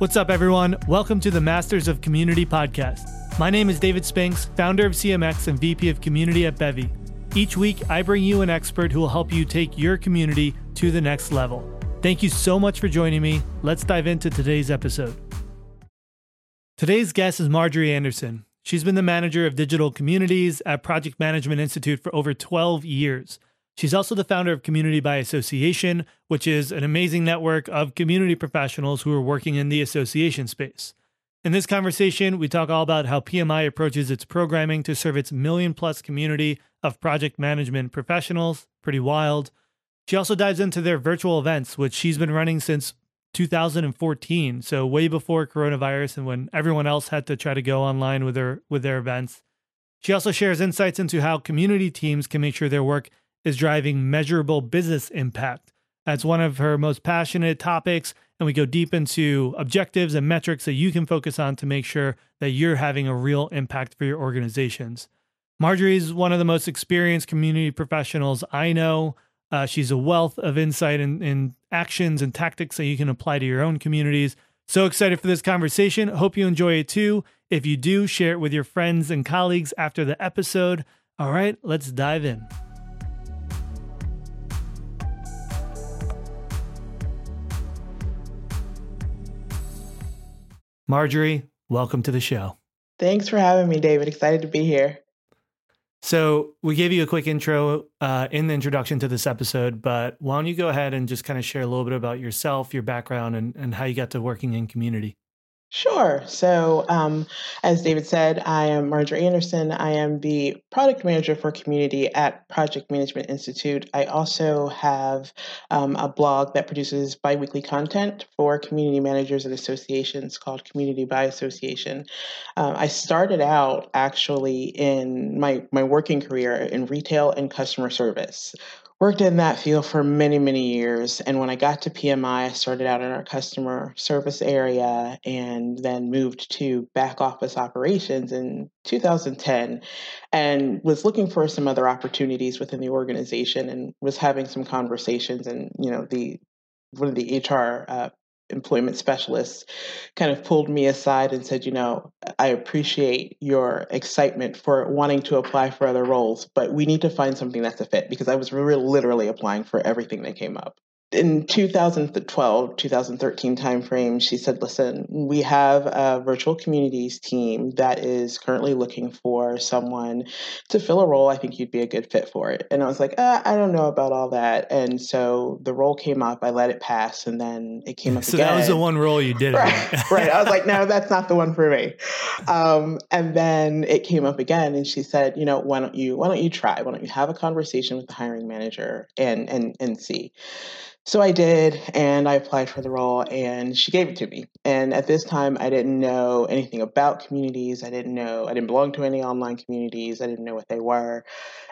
What's up, everyone? Welcome to the Masters of Community podcast. My name is David Spinks, founder of CMX and VP of Community at Bevy. Each week, I bring you an expert who will help you take your community to the next level. Thank you so much for joining me. Let's dive into today's episode. Today's guest is Marjorie Anderson. She's been the manager of digital communities at Project Management Institute for over 12 years. She's also the founder of Community by Association, which is an amazing network of community professionals who are working in the association space. In this conversation, we talk all about how PMI approaches its programming to serve its million plus community of project management professionals. Pretty wild. She also dives into their virtual events, which she's been running since 2014, so way before coronavirus and when everyone else had to try to go online with their with their events. She also shares insights into how community teams can make sure their work is driving measurable business impact. That's one of her most passionate topics. And we go deep into objectives and metrics that you can focus on to make sure that you're having a real impact for your organizations. Marjorie is one of the most experienced community professionals I know. Uh, she's a wealth of insight and, and actions and tactics that you can apply to your own communities. So excited for this conversation. Hope you enjoy it too. If you do, share it with your friends and colleagues after the episode. All right, let's dive in. Marjorie, welcome to the show. Thanks for having me, David. Excited to be here. So, we gave you a quick intro uh, in the introduction to this episode, but why don't you go ahead and just kind of share a little bit about yourself, your background, and, and how you got to working in community? Sure. So, um, as David said, I am Marjorie Anderson. I am the product manager for community at Project Management Institute. I also have um, a blog that produces biweekly content for community managers and associations called Community by Association. Uh, I started out actually in my, my working career in retail and customer service worked in that field for many, many years. And when I got to PMI, I started out in our customer service area and then moved to back office operations in 2010 and was looking for some other opportunities within the organization and was having some conversations and, you know, the one of the HR uh, employment specialists kind of pulled me aside and said, you know, I appreciate your excitement for wanting to apply for other roles, but we need to find something that's a fit because I was really literally applying for everything that came up in 2012 2013 timeframe she said listen we have a virtual communities team that is currently looking for someone to fill a role i think you'd be a good fit for it. And i was like ah, i don't know about all that. And so the role came up i let it pass and then it came up so again. that was the one role you did right, right. I was like no that's not the one for me. Um, and then it came up again and she said you know why don't you why don't you try? Why don't you have a conversation with the hiring manager and and and see so I did, and I applied for the role, and she gave it to me. And at this time, I didn't know anything about communities. I didn't know, I didn't belong to any online communities. I didn't know what they were.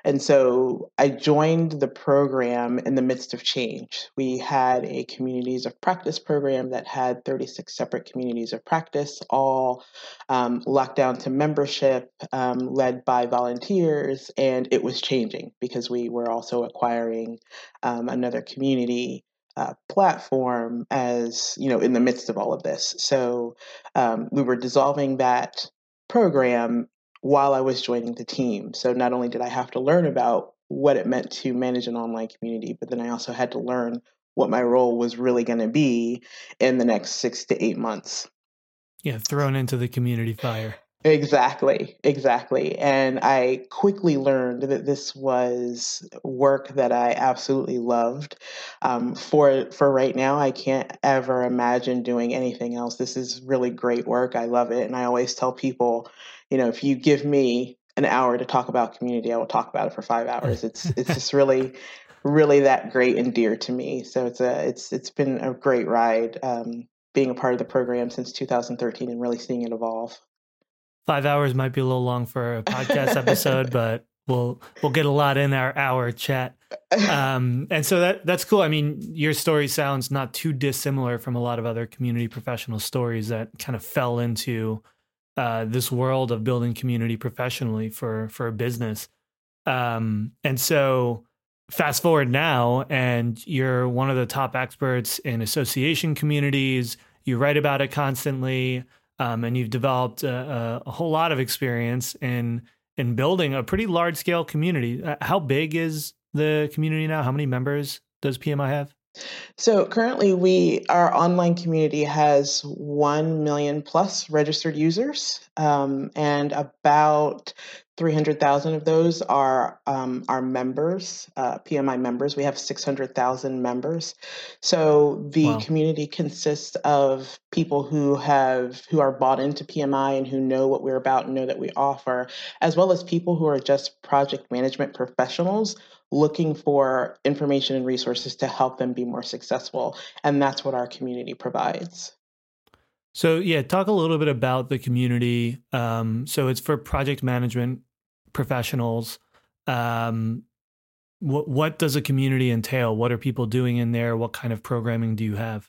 And so I joined the program in the midst of change. We had a communities of practice program that had 36 separate communities of practice, all um, locked down to membership, um, led by volunteers. And it was changing because we were also acquiring um, another community platform as you know in the midst of all of this. So um, we were dissolving that program while i was joining the team. So not only did i have to learn about what it meant to manage an online community but then i also had to learn what my role was really going to be in the next six to eight months. Yeah thrown into the community fire Exactly, exactly. And I quickly learned that this was work that I absolutely loved. Um, for for right now, I can't ever imagine doing anything else. This is really great work. I love it, and I always tell people, you know, if you give me an hour to talk about community, I will talk about it for five hours. It's it's just really really that great and dear to me. So it's a it's it's been a great ride um, being a part of the program since 2013 and really seeing it evolve five hours might be a little long for a podcast episode, but we'll we'll get a lot in our hour chat. Um, and so that that's cool. I mean, your story sounds not too dissimilar from a lot of other community professional stories that kind of fell into uh, this world of building community professionally for for a business. Um, and so fast forward now, and you're one of the top experts in association communities you write about it constantly, um, and you've developed a, a, whole lot of experience in in building a pretty large scale community. Uh, how big is the community now? How many members does PMI have? So currently, we our online community has one million plus registered users, um, and about 300,000 of those are um, our members, uh, PMI members. We have 600,000 members. So the wow. community consists of people who have who are bought into PMI and who know what we're about and know that we offer, as well as people who are just project management professionals looking for information and resources to help them be more successful. And that's what our community provides. So, yeah, talk a little bit about the community. Um, so, it's for project management professionals. Um, what, what does a community entail? What are people doing in there? What kind of programming do you have?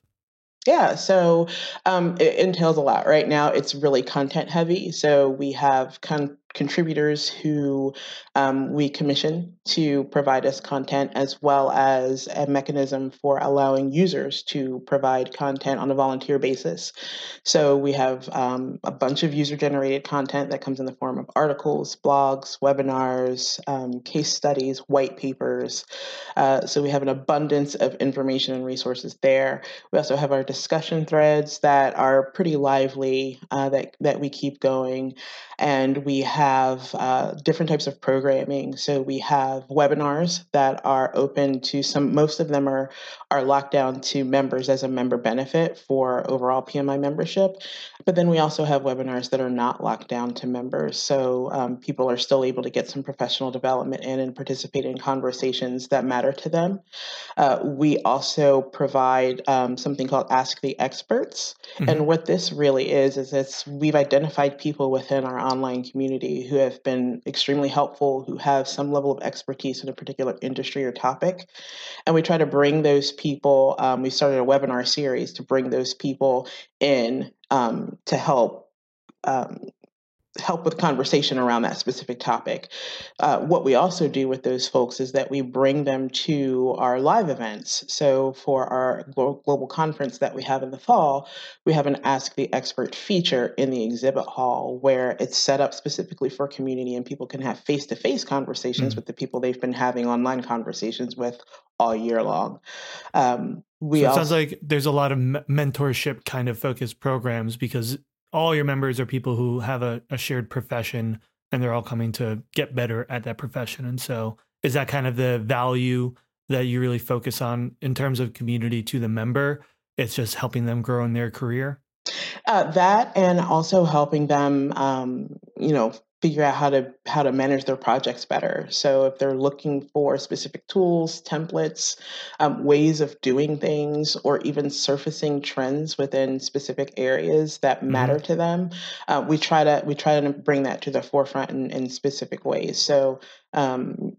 Yeah, so um, it entails a lot. Right now, it's really content heavy. So we have con- contributors who um, we commission to provide us content, as well as a mechanism for allowing users to provide content on a volunteer basis. So we have um, a bunch of user generated content that comes in the form of articles, blogs, webinars, um, case studies, white papers. Uh, so we have an abundance of information and resources there. We also have our discussion threads that are pretty lively uh, that, that we keep going. And we have uh, different types of programming. So we have webinars that are open to some, most of them are, are locked down to members as a member benefit for overall PMI membership. But then we also have webinars that are not locked down to members. So um, people are still able to get some professional development in and participate in conversations that matter to them. Uh, we also provide um, something called Ask the Experts. Mm-hmm. And what this really is, is it's we've identified people within our online community who have been extremely helpful, who have some level of expertise in a particular industry or topic. And we try to bring those people, um, we started a webinar series to bring those people in um, to help um, help with conversation around that specific topic. Uh, what we also do with those folks is that we bring them to our live events. So for our global conference that we have in the fall, we have an Ask the Expert feature in the exhibit hall where it's set up specifically for community and people can have face to face conversations mm-hmm. with the people they've been having online conversations with all year long. Um, we so it also, sounds like there's a lot of mentorship kind of focused programs because all your members are people who have a, a shared profession and they're all coming to get better at that profession. And so, is that kind of the value that you really focus on in terms of community to the member? It's just helping them grow in their career. Uh, that and also helping them, um, you know, figure out how to how to manage their projects better. So if they're looking for specific tools, templates, um, ways of doing things, or even surfacing trends within specific areas that matter mm-hmm. to them, uh, we try to we try to bring that to the forefront in, in specific ways. So um,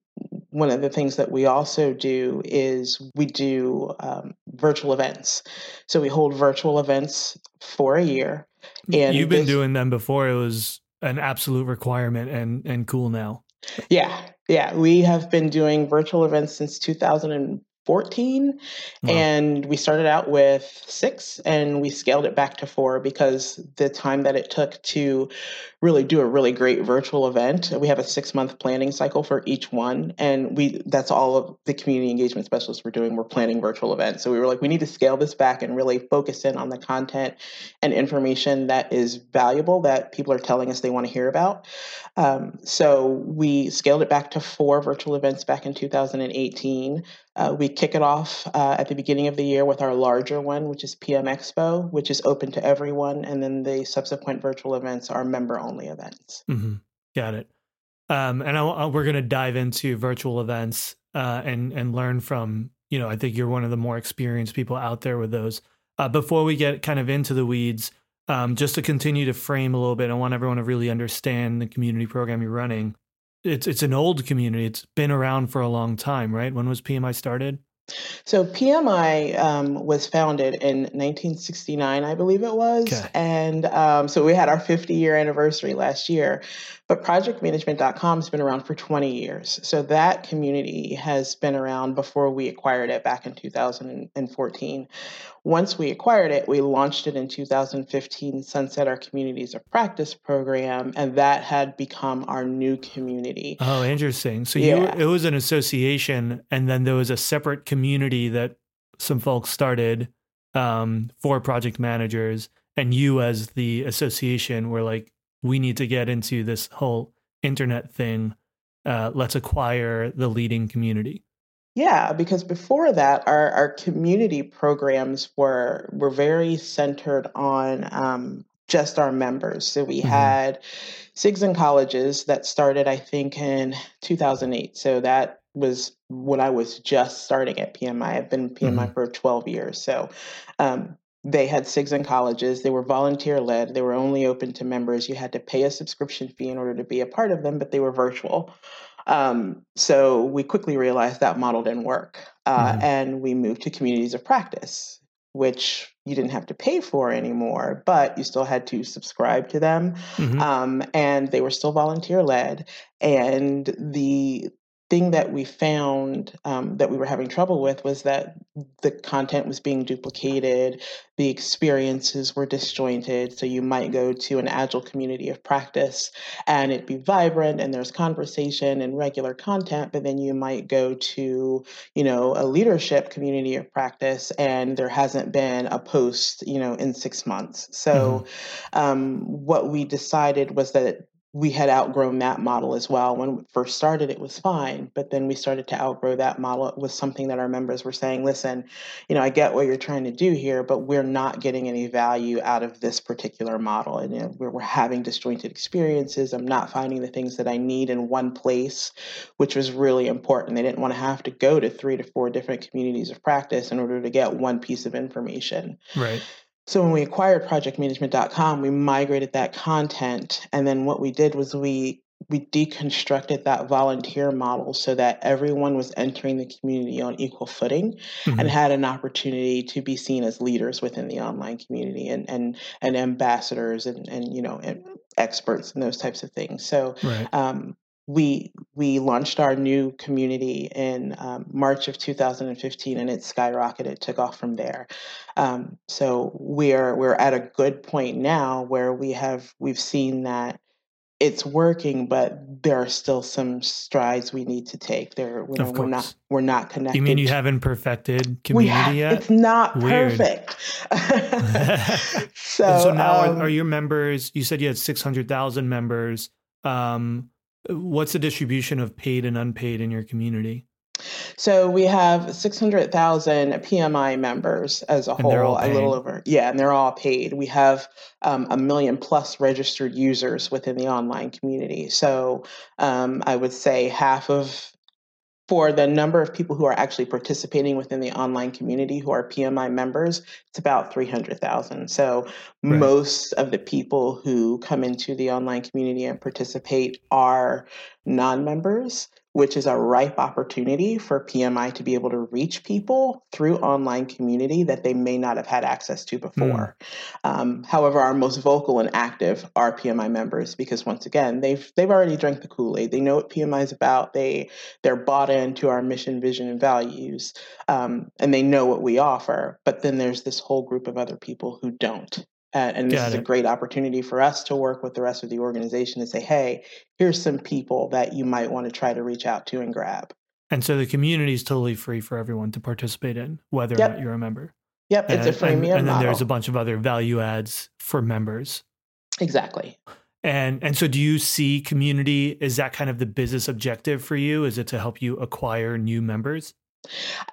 one of the things that we also do is we do um, virtual events. So we hold virtual events for a year. And you've been this, doing them before. It was an absolute requirement and and cool now. Yeah, yeah, we have been doing virtual events since 2014, wow. and we started out with six and we scaled it back to four because the time that it took to really do a really great virtual event. We have a six month planning cycle for each one and we that's all of the community engagement specialists we're doing we're planning virtual events. So we were like we need to scale this back and really focus in on the content and information that is valuable that people are telling us they want to hear about. Um, so we scaled it back to four virtual events back in 2018 uh, we kick it off uh, at the beginning of the year with our larger one, which is PMXPO, which is open to everyone. And then the subsequent virtual events are member only events. Mm-hmm. Got it. Um, and I, we're going to dive into virtual events uh, and, and learn from, you know, I think you're one of the more experienced people out there with those. Uh, before we get kind of into the weeds, um, just to continue to frame a little bit, I want everyone to really understand the community program you're running it's it's an old community. It's been around for a long time, right? When was PMI started? So PMI um, was founded in 1969, I believe it was, okay. and um, so we had our 50 year anniversary last year. But ProjectManagement.com has been around for 20 years, so that community has been around before we acquired it back in 2014. Once we acquired it, we launched it in 2015, sunset our communities of practice program, and that had become our new community. Oh, interesting. So yeah. you, it was an association, and then there was a separate community that some folks started um, for project managers, and you as the association were like, we need to get into this whole internet thing. Uh, let's acquire the leading community. Yeah, because before that, our, our community programs were were very centered on um, just our members. So we mm-hmm. had SIGs and colleges that started, I think, in 2008. So that was when I was just starting at PMI. I've been PMI mm-hmm. for 12 years. So um, they had SIGs and colleges. They were volunteer led. They were only open to members. You had to pay a subscription fee in order to be a part of them, but they were virtual. Um, so we quickly realized that model didn't work. Uh, mm-hmm. And we moved to communities of practice, which you didn't have to pay for anymore, but you still had to subscribe to them. Mm-hmm. Um, and they were still volunteer led. And the thing that we found um, that we were having trouble with was that the content was being duplicated, the experiences were disjointed. So you might go to an agile community of practice and it be vibrant and there's conversation and regular content, but then you might go to, you know, a leadership community of practice and there hasn't been a post, you know, in six months. So mm-hmm. um, what we decided was that we had outgrown that model as well. When we first started, it was fine, but then we started to outgrow that model. It was something that our members were saying, listen, you know, I get what you're trying to do here, but we're not getting any value out of this particular model. And you know, we're, we're having disjointed experiences. I'm not finding the things that I need in one place, which was really important. They didn't want to have to go to three to four different communities of practice in order to get one piece of information. Right. So when we acquired projectmanagement.com, we migrated that content. And then what we did was we we deconstructed that volunteer model so that everyone was entering the community on equal footing mm-hmm. and had an opportunity to be seen as leaders within the online community and and, and ambassadors and, and you know and experts and those types of things. So right. um, we we launched our new community in um, March of 2015, and it skyrocketed, took off from there. Um, so we're we're at a good point now where we have we've seen that it's working, but there are still some strides we need to take. There, you know, we're not we're not connected. You mean you haven't perfected community yet? It's not Weird. perfect. so, so now um, are, are, your members? You said you had six hundred thousand members. Um, What's the distribution of paid and unpaid in your community? So we have 600,000 PMI members as a and whole, a little over. Yeah, and they're all paid. We have um, a million plus registered users within the online community. So um, I would say half of for the number of people who are actually participating within the online community who are PMI members, it's about 300,000. So right. most of the people who come into the online community and participate are non members which is a ripe opportunity for PMI to be able to reach people through online community that they may not have had access to before. Mm. Um, however, our most vocal and active are PMI members because once again, they've they've already drank the Kool Aid. They know what PMI is about. They they're bought into our mission, vision, and values, um, and they know what we offer. But then there's this whole group of other people who don't. Uh, and this Got is it. a great opportunity for us to work with the rest of the organization and say, hey, here's some people that you might want to try to reach out to and grab. And so the community is totally free for everyone to participate in, whether yep. or not you're a member. Yep, and, it's a freemium. And, and then model. there's a bunch of other value adds for members. Exactly. And and so do you see community is that kind of the business objective for you? Is it to help you acquire new members?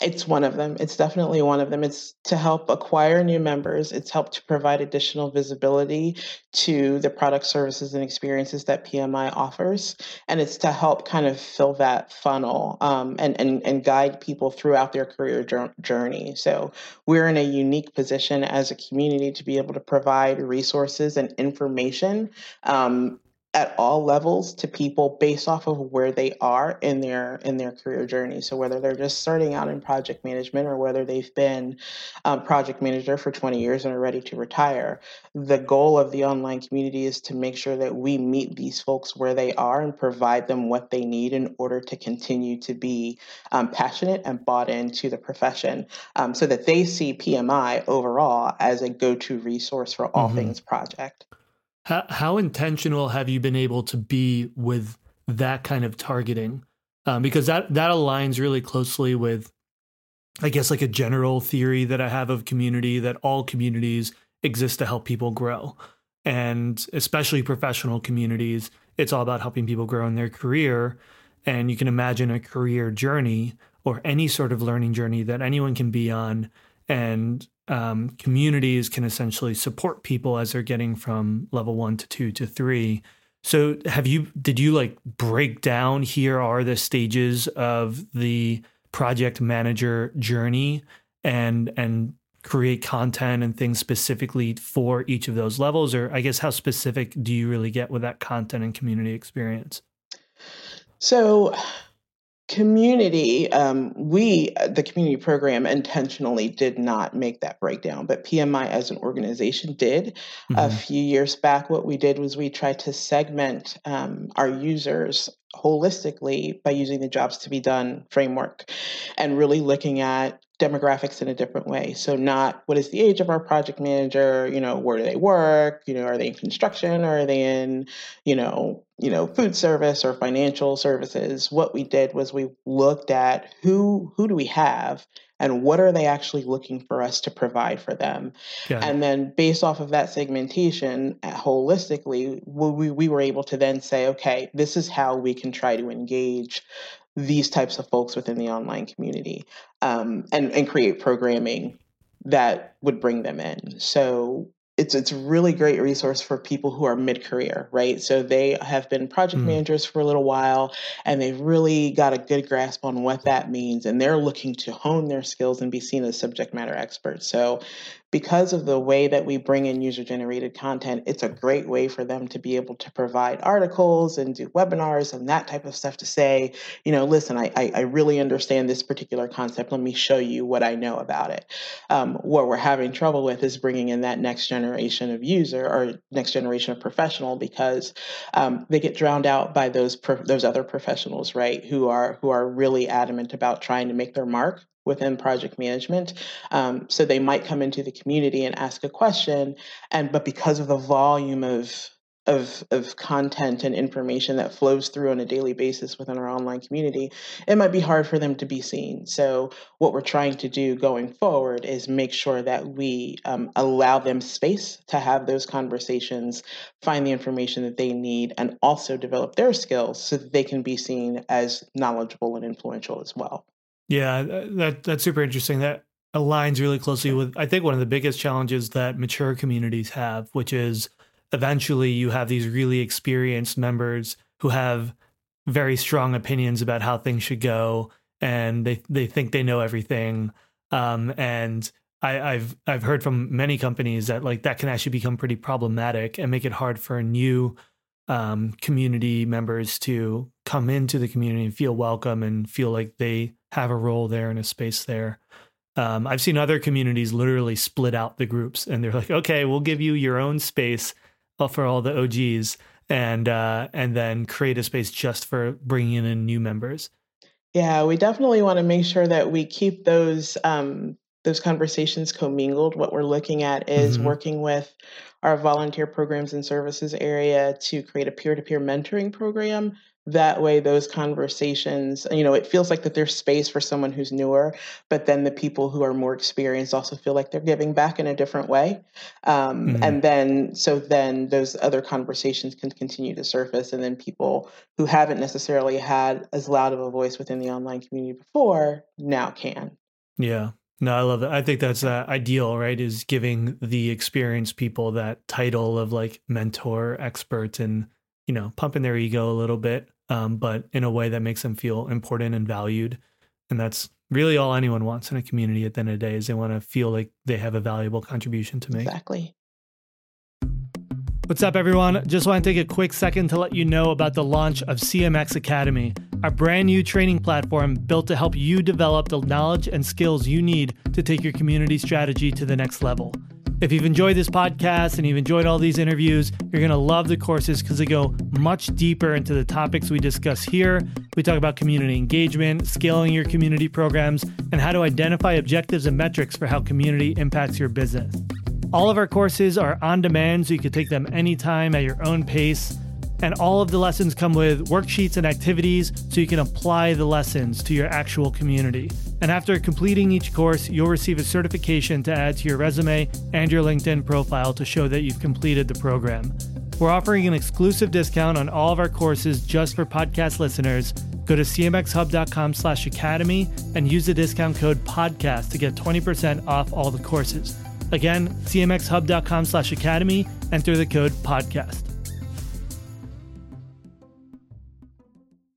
It's one of them. It's definitely one of them. It's to help acquire new members. It's helped to provide additional visibility to the product services and experiences that PMI offers. And it's to help kind of fill that funnel um, and, and, and guide people throughout their career journey. So we're in a unique position as a community to be able to provide resources and information um, at all levels to people based off of where they are in their in their career journey so whether they're just starting out in project management or whether they've been a project manager for 20 years and are ready to retire the goal of the online community is to make sure that we meet these folks where they are and provide them what they need in order to continue to be um, passionate and bought into the profession um, so that they see pmi overall as a go-to resource for all mm-hmm. things project how, how intentional have you been able to be with that kind of targeting? Um, because that that aligns really closely with, I guess, like a general theory that I have of community that all communities exist to help people grow, and especially professional communities. It's all about helping people grow in their career, and you can imagine a career journey or any sort of learning journey that anyone can be on, and um, communities can essentially support people as they're getting from level one to two to three. So, have you, did you like break down here are the stages of the project manager journey and, and, create content and things specifically for each of those levels or i guess how specific do you really get with that content and community experience so community, um, we, uh, the community program, intentionally did not make that breakdown, but PMI as an organization did. Mm-hmm. A few years back, what we did was we tried to segment um, our users holistically by using the jobs to be done framework and really looking at demographics in a different way. So not what is the age of our project manager, you know, where do they work, you know, are they in construction or are they in, you know, you know, food service or financial services. What we did was we looked at who who do we have and what are they actually looking for us to provide for them and then based off of that segmentation uh, holistically we, we were able to then say okay this is how we can try to engage these types of folks within the online community um, and, and create programming that would bring them in. So it's it's a really great resource for people who are mid career, right? So they have been project mm. managers for a little while, and they've really got a good grasp on what that means, and they're looking to hone their skills and be seen as subject matter experts. So because of the way that we bring in user generated content, it's a great way for them to be able to provide articles and do webinars and that type of stuff to say, you know, listen, I, I, I really understand this particular concept. Let me show you what I know about it. Um, what we're having trouble with is bringing in that next generation of user or next generation of professional because um, they get drowned out by those pro- those other professionals, right? Who are who are really adamant about trying to make their mark within project management. Um, so they might come into the community and ask a question, and but because of the volume of of, of content and information that flows through on a daily basis within our online community, it might be hard for them to be seen. So, what we're trying to do going forward is make sure that we um, allow them space to have those conversations, find the information that they need, and also develop their skills so that they can be seen as knowledgeable and influential as well. Yeah, that that's super interesting. That aligns really closely with I think one of the biggest challenges that mature communities have, which is eventually you have these really experienced members who have very strong opinions about how things should go and they they think they know everything. Um, and I, I've I've heard from many companies that like that can actually become pretty problematic and make it hard for new um, community members to come into the community and feel welcome and feel like they have a role there and a space there. Um, I've seen other communities literally split out the groups and they're like, okay, we'll give you your own space for all the OGs and uh, and then create a space just for bringing in new members. Yeah, we definitely want to make sure that we keep those um, those conversations commingled. What we're looking at is mm-hmm. working with our volunteer programs and services area to create a peer to peer mentoring program that way those conversations you know it feels like that there's space for someone who's newer but then the people who are more experienced also feel like they're giving back in a different way um, mm-hmm. and then so then those other conversations can continue to surface and then people who haven't necessarily had as loud of a voice within the online community before now can yeah no, I love that. I think that's uh, ideal, right? Is giving the experienced people that title of like mentor, expert, and you know, pumping their ego a little bit um, but in a way that makes them feel important and valued. And that's really all anyone wants in a community at the end of the day is they want to feel like they have a valuable contribution to make. Exactly. What's up, everyone? Just want to take a quick second to let you know about the launch of CMX Academy, our brand new training platform built to help you develop the knowledge and skills you need to take your community strategy to the next level. If you've enjoyed this podcast and you've enjoyed all these interviews, you're going to love the courses because they go much deeper into the topics we discuss here. We talk about community engagement, scaling your community programs, and how to identify objectives and metrics for how community impacts your business. All of our courses are on demand, so you can take them anytime at your own pace. And all of the lessons come with worksheets and activities so you can apply the lessons to your actual community. And after completing each course, you'll receive a certification to add to your resume and your LinkedIn profile to show that you've completed the program. We're offering an exclusive discount on all of our courses just for podcast listeners. Go to cmxhub.com slash academy and use the discount code podcast to get 20% off all the courses. Again, cmxhub.com slash academy, enter the code podcast.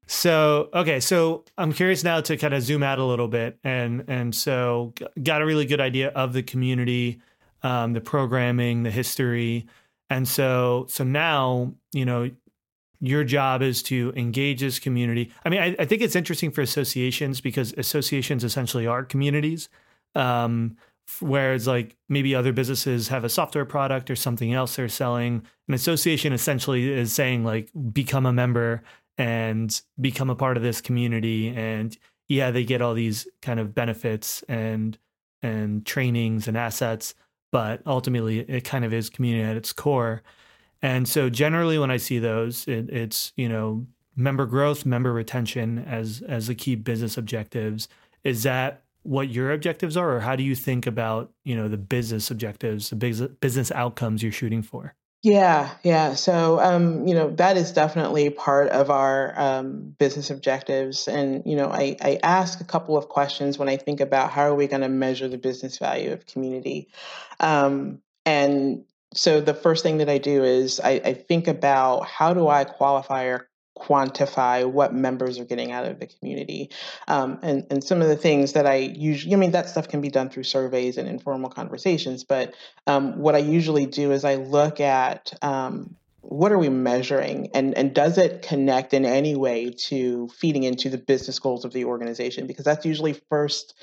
So, okay, so I'm curious now to kind of zoom out a little bit. And, and so got a really good idea of the community, um, the programming, the history. And so, so now, you know, your job is to engage this community. I mean, I, I think it's interesting for associations because associations essentially are communities. Um, Whereas, like maybe other businesses have a software product or something else they're selling. An association essentially is saying, like, become a member and become a part of this community. And yeah, they get all these kind of benefits and and trainings and assets, but ultimately it kind of is community at its core. And so generally when I see those, it, it's, you know, member growth, member retention as as the key business objectives. Is that what your objectives are or how do you think about you know the business objectives the business outcomes you're shooting for? Yeah yeah. So um, you know that is definitely part of our um, business objectives. And you know I, I ask a couple of questions when i think about how are we going to measure the business value of community. Um, and so the first thing that i do is I, I think about how do i qualify or quantify what members are getting out of the community. Um, and, and some of the things that I usually, I mean, that stuff can be done through surveys and informal conversations, but um, what I usually do is I look at um, what are we measuring and, and does it connect in any way to feeding into the business goals of the organization? Because that's usually first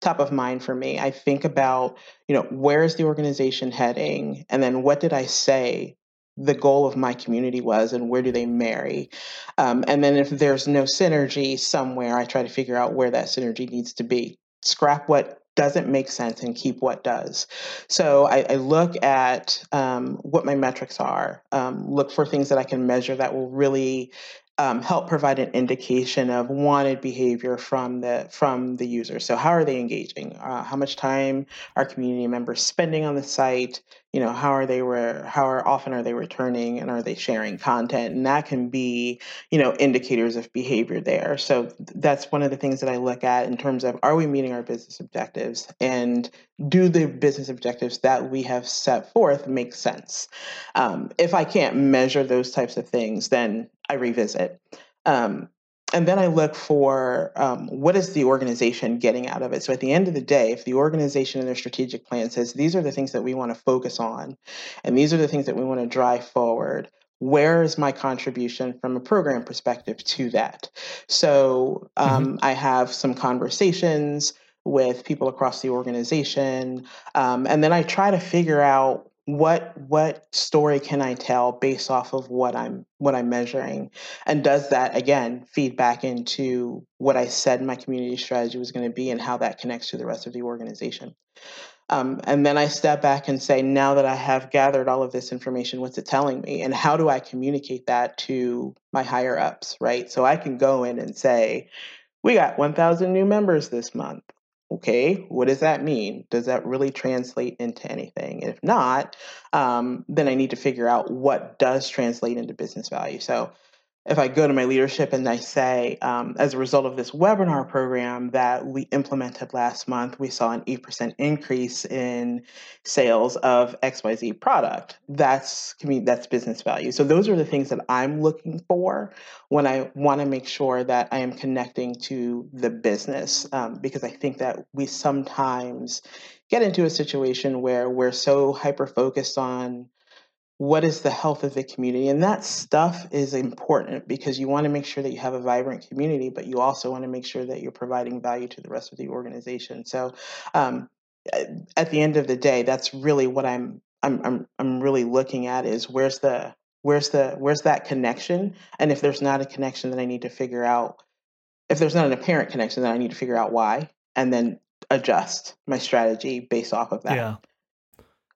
top of mind for me. I think about, you know, where is the organization heading? And then what did I say the goal of my community was and where do they marry. Um, and then if there's no synergy somewhere, I try to figure out where that synergy needs to be. Scrap what doesn't make sense and keep what does. So I, I look at um, what my metrics are, um, look for things that I can measure that will really um, help provide an indication of wanted behavior from the from the user. So how are they engaging? Uh, how much time are community members spending on the site? You know, how are they re- how are often are they returning and are they sharing content? And that can be you know indicators of behavior there. So that's one of the things that I look at in terms of are we meeting our business objectives and do the business objectives that we have set forth make sense? Um, if I can't measure those types of things, then I revisit. Um, and then I look for um, what is the organization getting out of it. So at the end of the day, if the organization in their strategic plan says these are the things that we want to focus on, and these are the things that we want to drive forward, where is my contribution from a program perspective to that? So um, mm-hmm. I have some conversations with people across the organization, um, and then I try to figure out what what story can i tell based off of what i'm what i'm measuring? And does that again feed back into what i said my community strategy was going to be and how that connects to the rest of the organization? Um, and then i step back and say now that i have gathered all of this information what's it telling me? And how do i communicate that to my higher ups right? So i can go in and say we got 1000 new members this month okay, what does that mean? Does that really translate into anything? If not, um, then I need to figure out what does translate into business value. So if I go to my leadership and I say, um, as a result of this webinar program that we implemented last month, we saw an 8% increase in sales of XYZ product. That's that's business value. So those are the things that I'm looking for when I want to make sure that I am connecting to the business, um, because I think that we sometimes get into a situation where we're so hyper focused on what is the health of the community? And that stuff is important because you want to make sure that you have a vibrant community but you also want to make sure that you're providing value to the rest of the organization. So um, at the end of the day that's really what i'm i'm i'm, I'm really looking at is where's the where's the where's that connection? And if there's not a connection then i need to figure out if there's not an apparent connection then i need to figure out why and then adjust my strategy based off of that. Yeah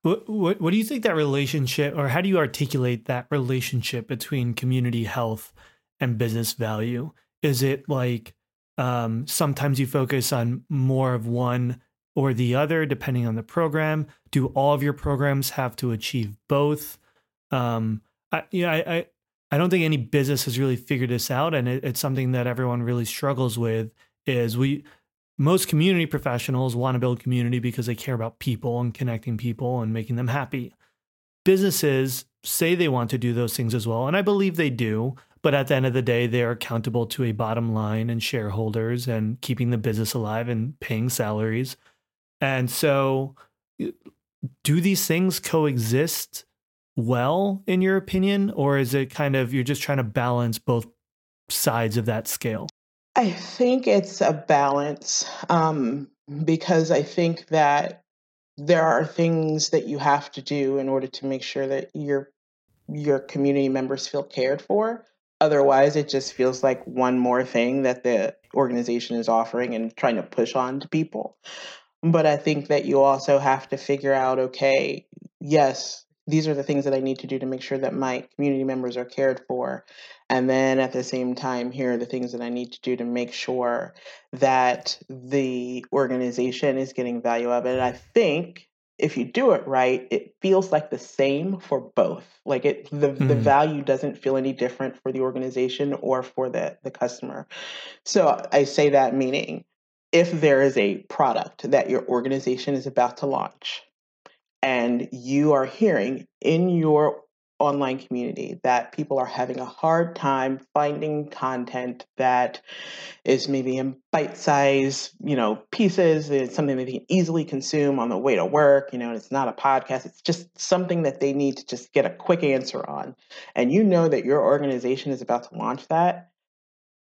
what, what, what do you think that relationship, or how do you articulate that relationship between community health and business value? Is it like um, sometimes you focus on more of one or the other, depending on the program? Do all of your programs have to achieve both? Um, I, I, I, I don't think any business has really figured this out, and it, it's something that everyone really struggles with. Is we most community professionals want to build community because they care about people and connecting people and making them happy. Businesses say they want to do those things as well, and I believe they do. But at the end of the day, they are accountable to a bottom line and shareholders and keeping the business alive and paying salaries. And so, do these things coexist well, in your opinion? Or is it kind of you're just trying to balance both sides of that scale? I think it's a balance um, because I think that there are things that you have to do in order to make sure that your your community members feel cared for. Otherwise, it just feels like one more thing that the organization is offering and trying to push on to people. But I think that you also have to figure out okay, yes, these are the things that I need to do to make sure that my community members are cared for. And then at the same time, here are the things that I need to do to make sure that the organization is getting value out of it. And I think if you do it right, it feels like the same for both. Like it the, mm. the hmm. value doesn't feel any different for the organization or for the, the customer. So I say that meaning if there is a product that your organization is about to launch and you are hearing in your online community that people are having a hard time finding content that is maybe in bite size you know pieces it's something that they can easily consume on the way to work you know it's not a podcast it's just something that they need to just get a quick answer on. And you know that your organization is about to launch that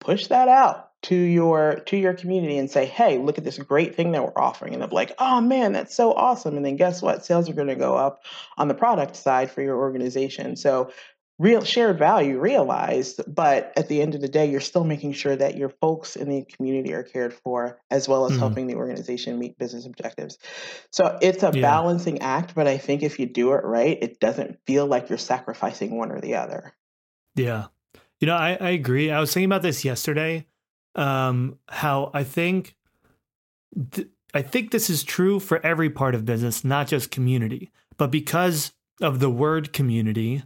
push that out to your to your community and say, "Hey, look at this great thing that we're offering." And they're like, "Oh man, that's so awesome!" And then guess what? Sales are going to go up on the product side for your organization. So real shared value realized, but at the end of the day, you're still making sure that your folks in the community are cared for, as well as mm-hmm. helping the organization meet business objectives. So it's a yeah. balancing act, but I think if you do it right, it doesn't feel like you're sacrificing one or the other. Yeah. You know, I, I agree. I was thinking about this yesterday um, how I think th- I think this is true for every part of business, not just community. But because of the word community,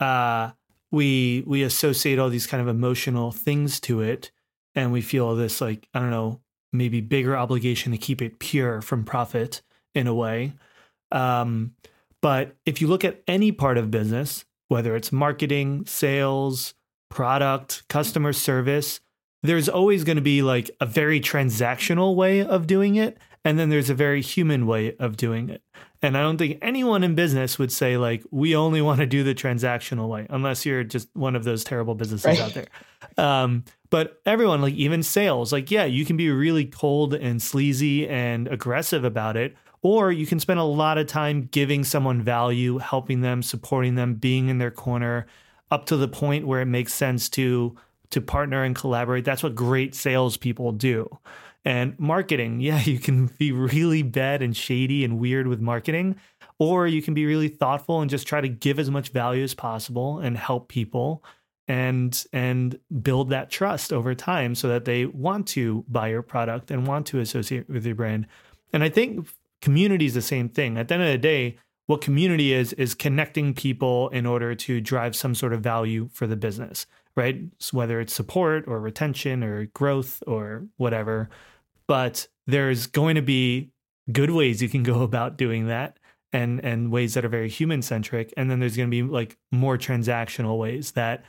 uh, we we associate all these kind of emotional things to it, and we feel this like I don't know, maybe bigger obligation to keep it pure from profit in a way. Um, but if you look at any part of business, whether it's marketing, sales, product, customer service, there's always going to be like a very transactional way of doing it and then there's a very human way of doing it and i don't think anyone in business would say like we only want to do the transactional way unless you're just one of those terrible businesses right. out there um, but everyone like even sales like yeah you can be really cold and sleazy and aggressive about it or you can spend a lot of time giving someone value helping them supporting them being in their corner up to the point where it makes sense to to partner and collaborate. That's what great salespeople do. And marketing, yeah, you can be really bad and shady and weird with marketing, or you can be really thoughtful and just try to give as much value as possible and help people and and build that trust over time so that they want to buy your product and want to associate with your brand. And I think community is the same thing. At the end of the day, what community is is connecting people in order to drive some sort of value for the business right? So whether it's support or retention or growth or whatever. But there's going to be good ways you can go about doing that and and ways that are very human centric and then there's going to be like more transactional ways that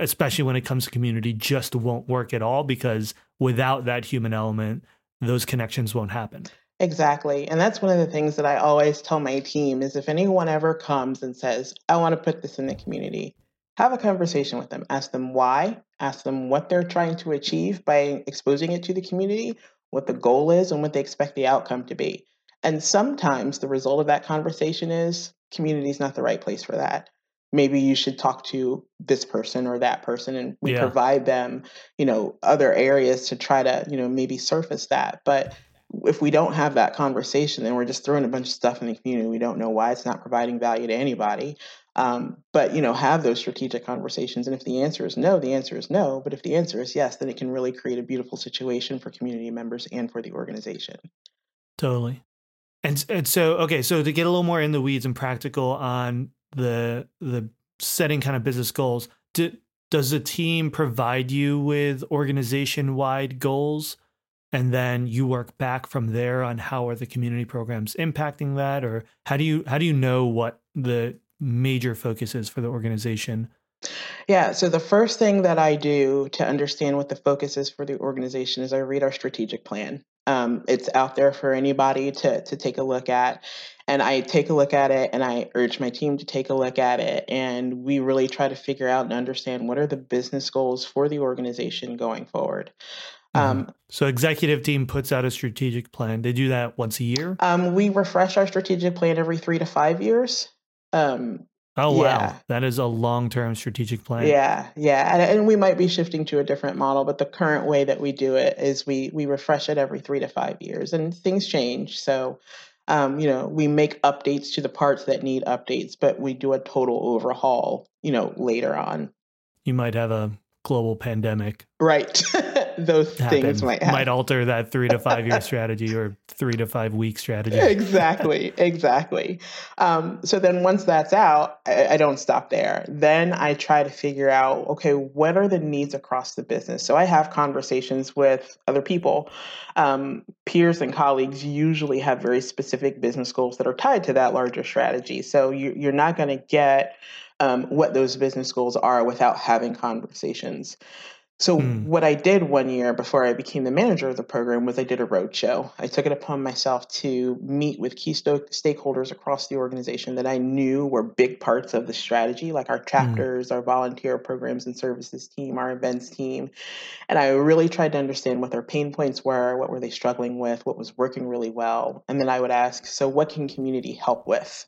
especially when it comes to community just won't work at all because without that human element those connections won't happen Exactly. And that's one of the things that I always tell my team is if anyone ever comes and says, I want to put this in the community, have a conversation with them. Ask them why, ask them what they're trying to achieve by exposing it to the community, what the goal is, and what they expect the outcome to be. And sometimes the result of that conversation is community is not the right place for that. Maybe you should talk to this person or that person, and we yeah. provide them, you know, other areas to try to, you know, maybe surface that. But if we don't have that conversation, then we're just throwing a bunch of stuff in the community. We don't know why it's not providing value to anybody. Um, but you know, have those strategic conversations. And if the answer is no, the answer is no. But if the answer is yes, then it can really create a beautiful situation for community members and for the organization. Totally. And and so okay, so to get a little more in the weeds and practical on the the setting kind of business goals, do, does the team provide you with organization wide goals? and then you work back from there on how are the community programs impacting that or how do you how do you know what the major focuses for the organization yeah so the first thing that i do to understand what the focus is for the organization is i read our strategic plan um, it's out there for anybody to to take a look at and i take a look at it and i urge my team to take a look at it and we really try to figure out and understand what are the business goals for the organization going forward Mm-hmm. Um, so executive team puts out a strategic plan. They do that once a year. Um, we refresh our strategic plan every three to five years. Um, oh yeah. wow, that is a long-term strategic plan. Yeah, yeah, and, and, we might be shifting to a different model, but the current way that we do it is we we refresh it every three to five years, and things change. So. Um, you know, we make updates to the parts that need updates, but we do a total overhaul, you know, later on. You might have a global pandemic. Right. Those things might might alter that three to five year strategy or three to five week strategy. exactly. Exactly. Um, so then once that's out, I, I, don't stop there. Then I try to figure out, okay, what are the needs across the business? So I have conversations with other people. Um, peers and colleagues usually have very specific business goals that are tied to that larger strategy. So you, you're not going to get um, what those business goals are without having conversations. So mm. what I did one year before I became the manager of the program was I did a roadshow. I took it upon myself to meet with key st- stakeholders across the organization that I knew were big parts of the strategy, like our hmm. chapters, mm. our volunteer programs and services team, our events team. And I really tried to understand what their pain points were, what were they struggling with, what was working really well. And then I would ask, so what can community help with?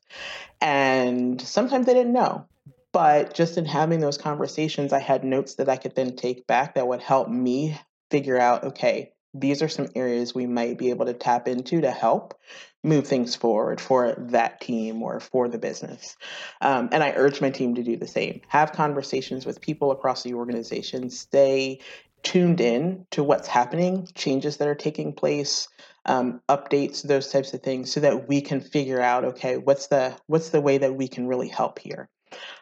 And sometimes they didn't know. But just in having those conversations, I had notes that I could then take back that would help me figure out okay, these are some areas we might be able to tap into to help move things forward for that team or for the business. Um, and I urge my team to do the same. Have conversations with people across the organization, stay tuned in to what's happening, changes that are taking place. Um, updates those types of things so that we can figure out okay what's the what's the way that we can really help here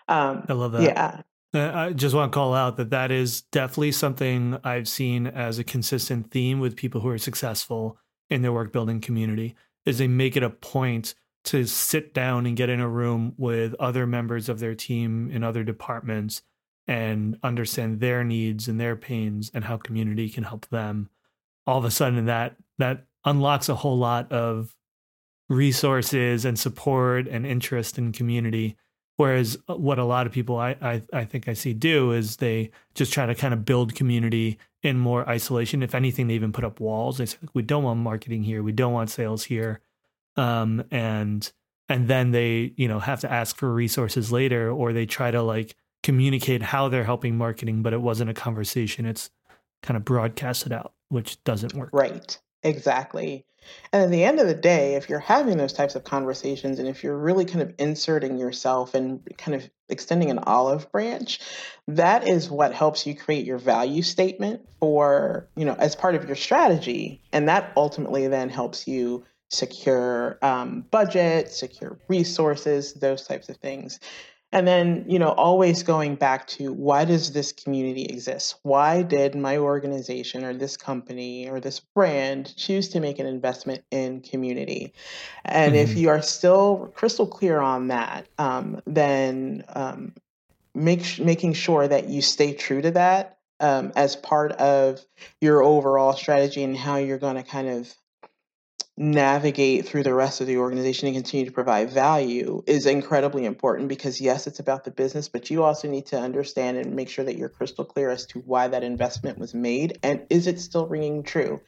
um, I love that. Yeah. Uh, I just want to call out that that is definitely something I've seen as a consistent theme with people who are successful in their work building community is they make it a point to sit down and get in a room with other members of their team in other departments and understand their needs and their pains and how community can help them. All of a sudden that that unlocks a whole lot of resources and support and interest in community Whereas uh, what a lot of people I, I, I think I see do is they just try to kind of build community in more isolation. If anything, they even put up walls. They say we don't want marketing here, we don't want sales here, um, and and then they you know have to ask for resources later, or they try to like communicate how they're helping marketing, but it wasn't a conversation. It's kind of broadcasted out, which doesn't work. Right. Exactly. And at the end of the day, if you're having those types of conversations and if you're really kind of inserting yourself and kind of extending an olive branch, that is what helps you create your value statement for, you know, as part of your strategy. And that ultimately then helps you secure um, budget, secure resources, those types of things. And then, you know, always going back to why does this community exist? Why did my organization or this company or this brand choose to make an investment in community? And mm-hmm. if you are still crystal clear on that, um, then um, make making sure that you stay true to that um, as part of your overall strategy and how you're going to kind of navigate through the rest of the organization and continue to provide value is incredibly important because yes it's about the business but you also need to understand and make sure that you're crystal clear as to why that investment was made and is it still ringing true?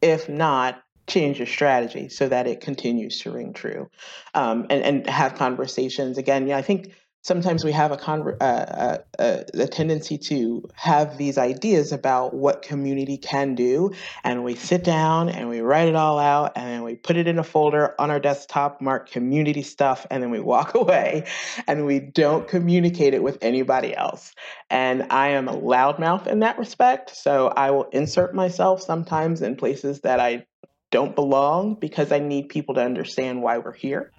If not change your strategy so that it continues to ring true. Um, and, and have conversations. Again yeah i think sometimes we have a, con- uh, uh, uh, a tendency to have these ideas about what community can do and we sit down and we write it all out and then we put it in a folder on our desktop mark community stuff and then we walk away and we don't communicate it with anybody else. And i am a loudmouth in that respect so i will insert myself sometimes in places that i don't belong because I need people to understand why we're here.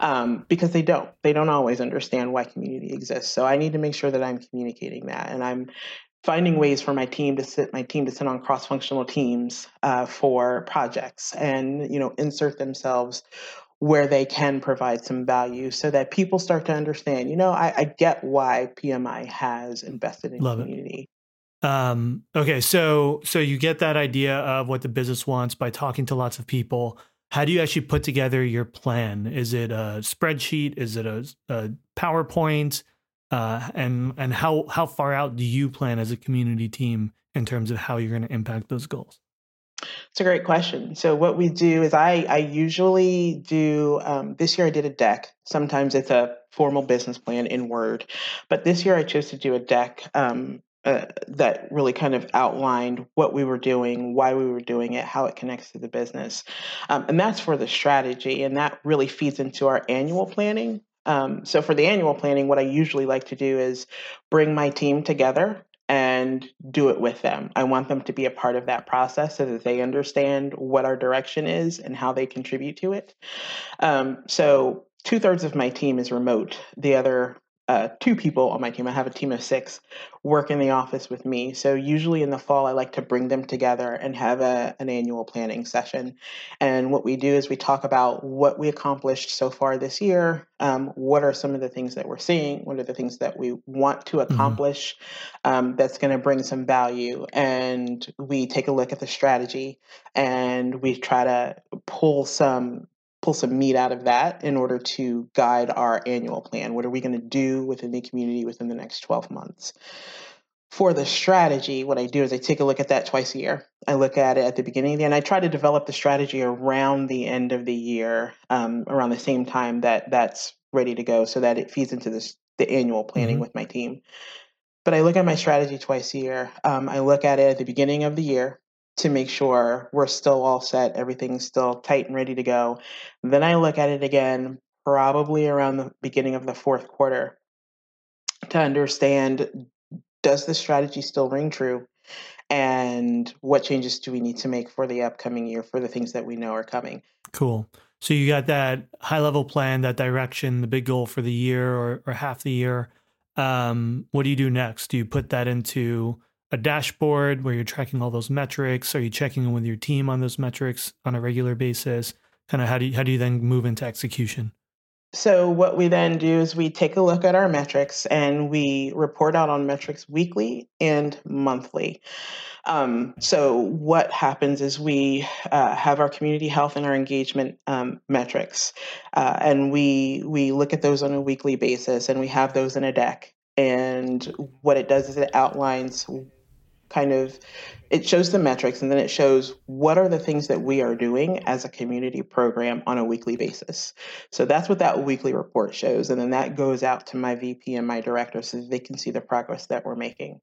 Um, because they don't. They don't always understand why community exists. So I need to make sure that I'm communicating that, and I'm finding ways for my team to sit my team to sit on cross-functional teams uh, for projects and you know insert themselves where they can provide some value so that people start to understand you know i, I get why pmi has invested in Love community it. Um, okay, so so you get that idea of what the business wants by talking to lots of people. How do you actually put together your plan? Is it a spreadsheet? Is it a, a PowerPoint? Uh, and and how how far out do you plan as a community team in terms of how you're going to impact those goals? It's a great question. So what we do is I I usually do um, this year I did a deck. Sometimes it's a formal business plan in Word, but this year I chose to do a deck um, uh, that really kind of outlined what we were doing, why we were doing it, how it connects to the business. Um, and that's for the strategy, and that really feeds into our annual planning. Um, so, for the annual planning, what I usually like to do is bring my team together and do it with them. I want them to be a part of that process so that they understand what our direction is and how they contribute to it. Um, so, two thirds of my team is remote. The other uh, two people on my team. I have a team of six work in the office with me. So usually in the fall, I like to bring them together and have a, an annual planning session. And what we do is we talk about what we accomplished so far this year. Um, what are some of the things that we're seeing? What are the things that we want to mm-hmm. accomplish mm-hmm. um, that's going to bring some value? And we take a look at the strategy and we try to pull some pull some meat out of that in order to guide our annual plan. What are we going to do within the community within the next 12 months? For the strategy, what I do is I take a look at that twice a year. I look at it at the beginning of the year, and I try to develop the strategy around the end of the year, um, around the same time that that's ready to go, so that it feeds into this the annual planning mm-hmm. with my team. But I look at my strategy twice a year. Um, I look at it at the beginning of the year to make sure we're still all set, everything's still tight and ready to go. Then I look at it again, probably around the beginning of the fourth quarter, to understand does the strategy still ring true? And what changes do we need to make for the upcoming year for the things that we know are coming? Cool. So you got that high level plan, that direction, the big goal for the year or, or half the year. Um, what do you do next? Do you put that into a dashboard where you're tracking all those metrics? Are you checking in with your team on those metrics on a regular basis? Kind of how do you, how do you then move into execution? So what we then do is we take a look at our metrics and we report out on metrics weekly and monthly. Um, so what happens is we uh, have our community health and our engagement um, metrics, uh, and we we look at those on a weekly basis, and we have those in a deck. And what it does is it outlines kind of it shows the metrics and then it shows what are the things that we are doing as a community program on a weekly basis. So that's what that weekly report shows. And then that goes out to my VP and my director so they can see the progress that we're making.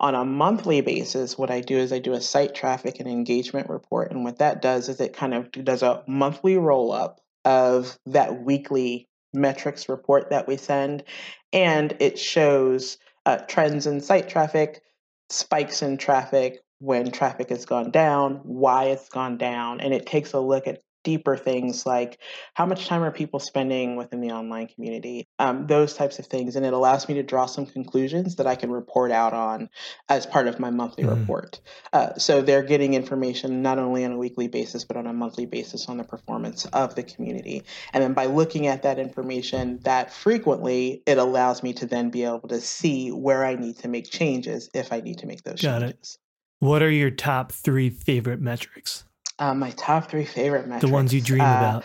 On a monthly basis, what I do is I do a site traffic and engagement report. And what that does is it kind of does a monthly roll up of that weekly metrics report that we send. And it shows uh, trends in site traffic, spikes in traffic when traffic has gone down, why it's gone down, and it takes a look at deeper things like how much time are people spending within the online community, um, those types of things. And it allows me to draw some conclusions that I can report out on as part of my monthly mm. report. Uh, so they're getting information not only on a weekly basis, but on a monthly basis on the performance of the community. And then by looking at that information that frequently, it allows me to then be able to see where I need to make changes if I need to make those Got changes. It. What are your top three favorite metrics? Uh, my top three favorite metrics. The ones you dream uh, about.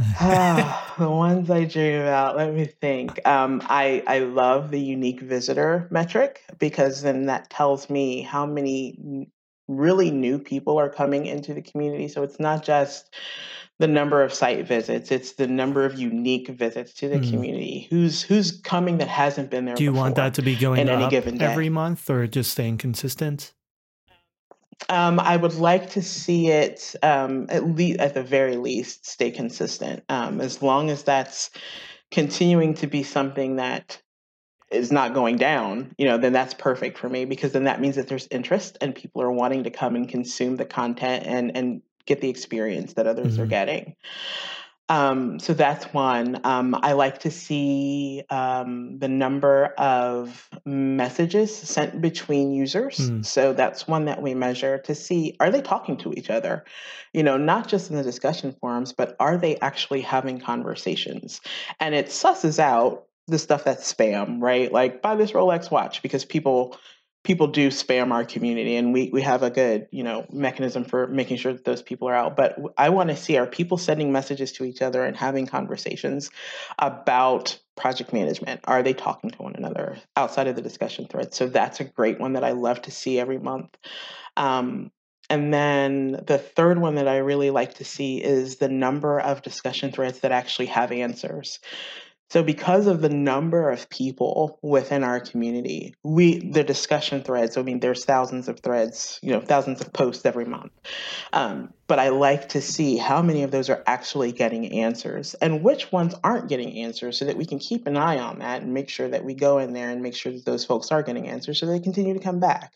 ah, the ones I dream about. Let me think. Um, I I love the unique visitor metric because then that tells me how many really new people are coming into the community. So it's not just the number of site visits; it's the number of unique visits to the mm. community. Who's who's coming that hasn't been there? Do you want that to be going in any given day. every month, or just staying consistent? Um, I would like to see it um, at least, at the very least, stay consistent. Um, as long as that's continuing to be something that is not going down, you know, then that's perfect for me because then that means that there's interest and people are wanting to come and consume the content and and get the experience that others mm-hmm. are getting. Um, so that's one. Um, I like to see um, the number of messages sent between users. Mm. So that's one that we measure to see are they talking to each other? You know, not just in the discussion forums, but are they actually having conversations? And it susses out the stuff that's spam, right? Like buy this Rolex watch because people people do spam our community and we we have a good you know mechanism for making sure that those people are out. But i want to see are people sending messages to each other and having conversations about project management? Are they talking to one another outside of the discussion thread so that's a great one that i love to see every month. Um, and then the third one that I really like to see is the number of discussion threads that actually have answers. So because of the number of people within our community, we the discussion threads. I mean, there's thousands of threads, you know, thousands of posts every month. Um, but I like to see how many of those are actually getting answers and which ones aren't getting answers, so that we can keep an eye on that and make sure that we go in there and make sure that those folks are getting answers, so they continue to come back.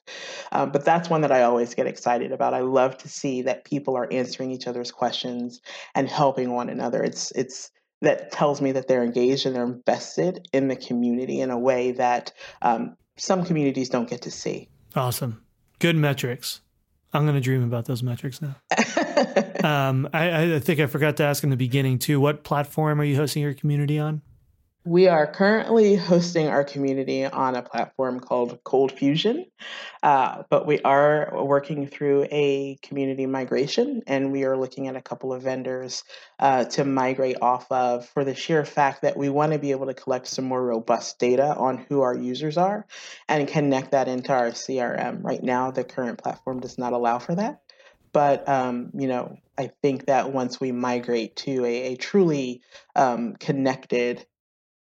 Um, but that's one that I always get excited about. I love to see that people are answering each other's questions and helping one another. It's it's that tells me that they're engaged and they're invested in the community in a way that um, some communities don't get to see. Awesome. Good metrics. I'm going to dream about those metrics now. um, I, I, think I forgot to ask in the beginning too. What platform are you hosting your community on? We are currently hosting our community on a platform called Cold Fusion, uh, but we are working through a community migration and we are looking at a couple of vendors uh, to migrate off of for the sheer fact that we want to be able to collect some more robust data on who our users are and connect that into our CRM. Right now, the current platform does not allow for that. But um, you know, I think that once we migrate to a, a truly um, connected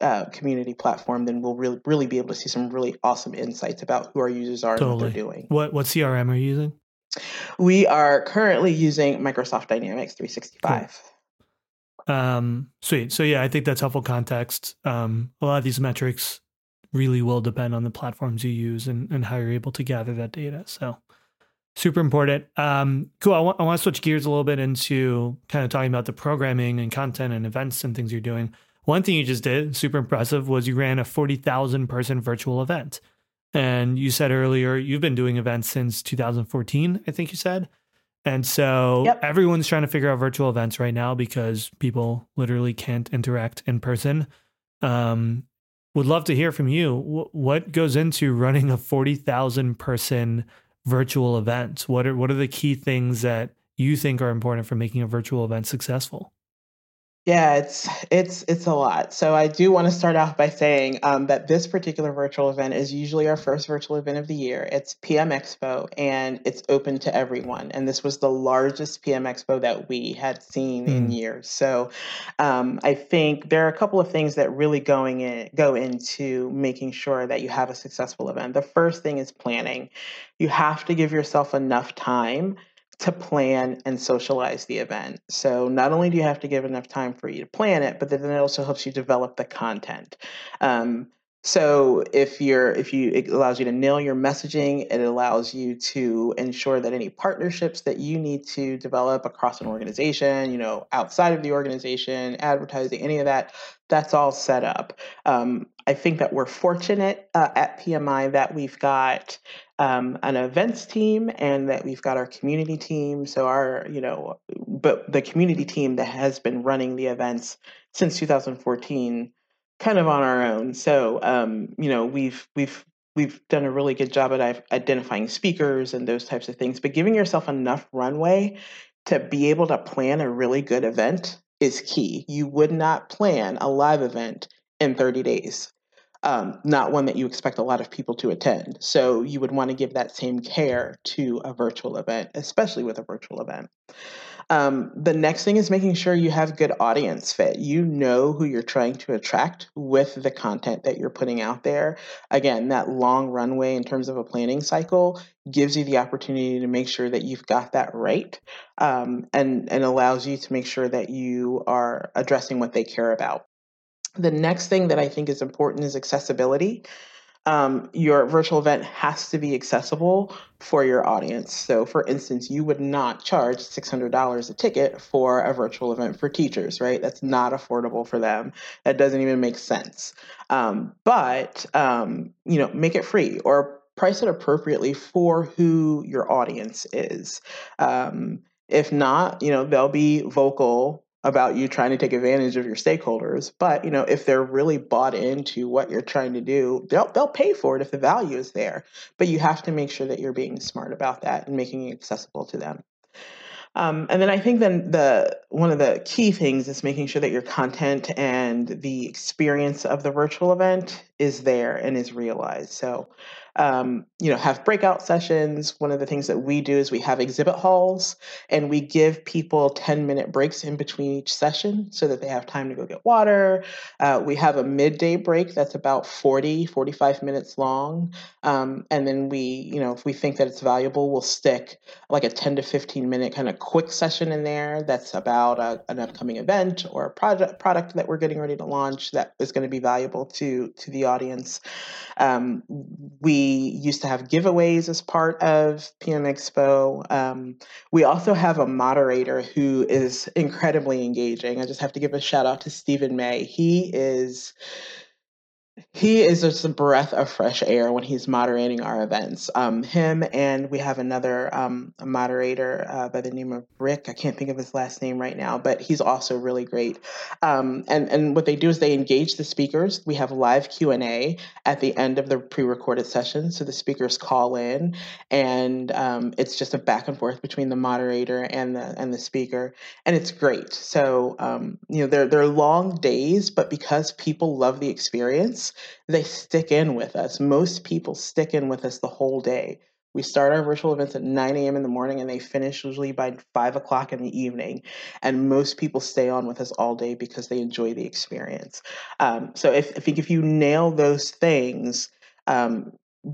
uh, community platform, then we'll really really be able to see some really awesome insights about who our users are totally. and what they're doing. What what CRM are you using? We are currently using Microsoft Dynamics 365. Cool. Um, sweet. So yeah, I think that's helpful context. Um, a lot of these metrics really will depend on the platforms you use and, and how you're able to gather that data. So super important. Um, cool. I want, I want to switch gears a little bit into kind of talking about the programming and content and events and things you're doing. One thing you just did, super impressive, was you ran a 40,000 person virtual event. And you said earlier you've been doing events since 2014, I think you said. And so yep. everyone's trying to figure out virtual events right now because people literally can't interact in person. Um, would love to hear from you. what goes into running a 40,000 person virtual event? What are, what are the key things that you think are important for making a virtual event successful? Yeah, it's it's it's a lot. So I do want to start off by saying um, that this particular virtual event is usually our first virtual event of the year. It's PMXPO, and it's open to everyone. And this was the largest PMXPO that we had seen mm. in hmm. years. So um, I think there are a couple of things that really going in go into making sure that you have a successful event. The first thing is planning. You have to give yourself enough time to plan and socialize the event. So not only do you have to give enough time for you to plan it, but then it also helps you develop the content. Um, so if you're if you it allows you to nail your messaging, it allows you to ensure that any partnerships that you need to develop across an organization, you know, outside of the organization, advertising, any of that, that's all set up. Um, I think that we're fortunate uh, at PMI that we've got um, an events team and that we've got our community team. So our, you know, but the community team that has been running the events since 2014, kind of on our own. So um, you know, we've we've we've done a really good job at identifying speakers and those types of things, but giving yourself enough runway to be able to plan a really good event is key. You would not plan a live event in 30 days, um, not one that you expect a lot of people to attend. So you would want to give that same care to a virtual event, especially with a virtual event. Um, the next thing is making sure you have good audience fit. You know who you're trying to attract with the content that you're putting out there. Again, that long runway in terms of a planning cycle gives you the opportunity to make sure that you've got that right um, and, and allows you to make sure that you are addressing what they care about. The next thing that I think is important is accessibility um, your virtual event has to be accessible for your audience. So, for instance, you would not charge $600 a ticket for a virtual event for teachers, right? That's not affordable for them. That doesn't even make sense. Um, but, um, you know, make it free or price it appropriately for who your audience is. Um, if not, you know, they'll be vocal about you trying to take advantage of your stakeholders. But you know, if they're really bought into what you're trying to do, they'll they'll pay for it if the value is there. But you have to make sure that you're being smart about that and making it accessible to them. Um, and then I think then the one of the key things is making sure that your content and the experience of the virtual event is there and is realized. So um, you know, have breakout sessions. One of the things that we do is we have exhibit halls and we give people 10 minute breaks in between each session so that they have time to go get water. Uh, we have a midday break that's about 40, 45 minutes long. Um, and then we, you know, if we think that it's valuable, we'll stick like a 10 to 15 minute kind of quick session in there that's about a, an upcoming event or a project product that we're getting ready to launch that is going to be valuable to to the audience. Um, we used to have giveaways as part of PMXPO. Um, we also have a moderator who is incredibly engaging. I just have to give a shout out to Stephen May. He is he is just a breath of fresh air when he's moderating our events. Um, him and we have another um, moderator uh, by the name of Rick. I can't think of his last name right now, but he's also really great. Um, and and what they do is they engage the speakers. We have live Q and A at the end of the pre-recorded session, so the speakers call in, and um, it's just a back and forth between the moderator and the and the speaker, and it's great. So um, you know they're they're long days, but because people love the experience they stick in with us. Most people stick in with us the whole day. We start our virtual events at 9 a.m. in the morning and they finish usually by 5 o'clock in the evening. And most people stay on with us all day because they enjoy the experience. Um, so if, I think if you nail those things, um,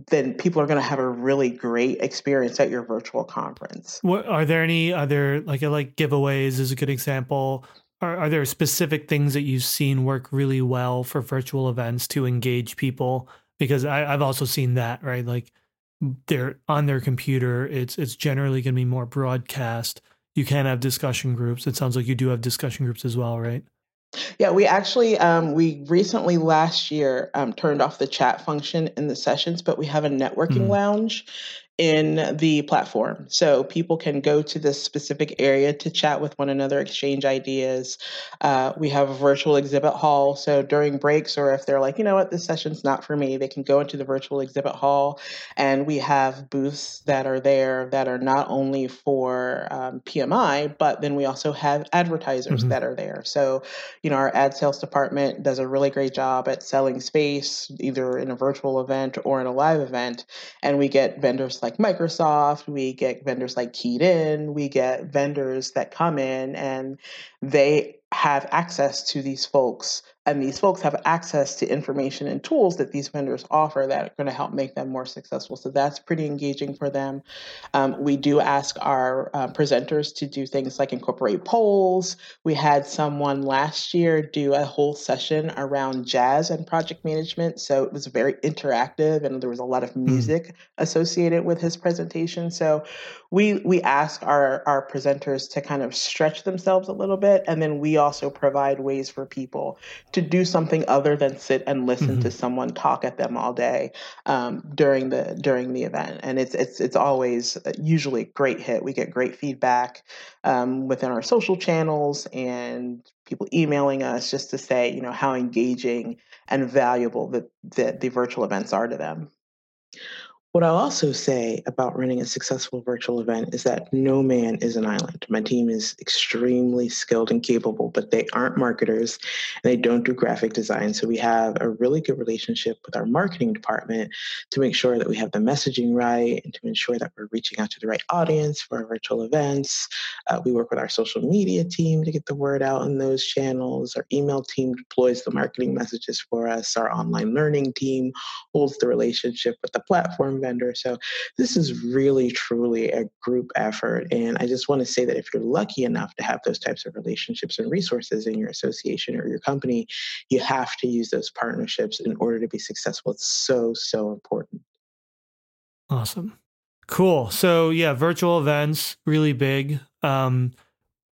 then people are going to have a really great experience at your virtual conference. What, are there any other like like giveaways is a good example are, are there specific things that you've seen work really well for virtual events to engage people? Because I, I've also seen that, right? Like they're on their computer. It's it's generally going to be more broadcast. You can have discussion groups. It sounds like you do have discussion groups as well, right? Yeah, we actually um, we recently last year um, turned off the chat function in the sessions, but we have a networking mm. lounge, in the platform. So people can go to this specific area to chat with one another, exchange ideas. Uh, we have a virtual exhibit hall. So during breaks, or if they're like, you know what, this session's not for me, they can go into the virtual exhibit hall. And we have booths that are there that are not only for um, PMI, but then we also have advertisers mm-hmm. that are there. So, you know, our ad sales department does a really great job at selling space, either in a virtual event or in a live event. And we get vendors like like Microsoft, we get vendors like Keyed In, we get vendors that come in and they have access to these folks and these folks have access to information and tools that these vendors offer that are going to help make them more successful. So that's pretty engaging for them. Um, we do ask our uh, presenters to do things like incorporate polls. We had someone last year do a whole session around jazz and project management. So it was very interactive and there was a lot of hmm. music mm. associated with his presentation. So we we ask our our presenters to kind of stretch themselves a little bit and then we also provide ways for people to do something other than sit and listen mm-hmm. to someone talk at them all day um, during the during the event. And it's it's it's always usually a great hit. We get great feedback um, within our social channels and people emailing us just to say you know how engaging and valuable the, the, the virtual events are to them What I'll also say about running a successful virtual event is that no man is an island. My team is extremely skilled and capable, but they aren't marketers and they don't do graphic design. So we have a really good relationship with our marketing department to make sure that we have the messaging right and to ensure that we're reaching out to the right audience for our virtual events. Uh, we work with our social media team to get the word out in those channels. Our email team deploys the marketing messages for us. Our online learning team holds the relationship with the platform vendor. So this is really, truly a group effort. And I just want to say that if you're lucky enough to have those types of relationships and resources in your association or your company, you have to use those partnerships in order to be successful. It's so, so important. Awesome. Cool. So yeah, virtual events, really big. Um,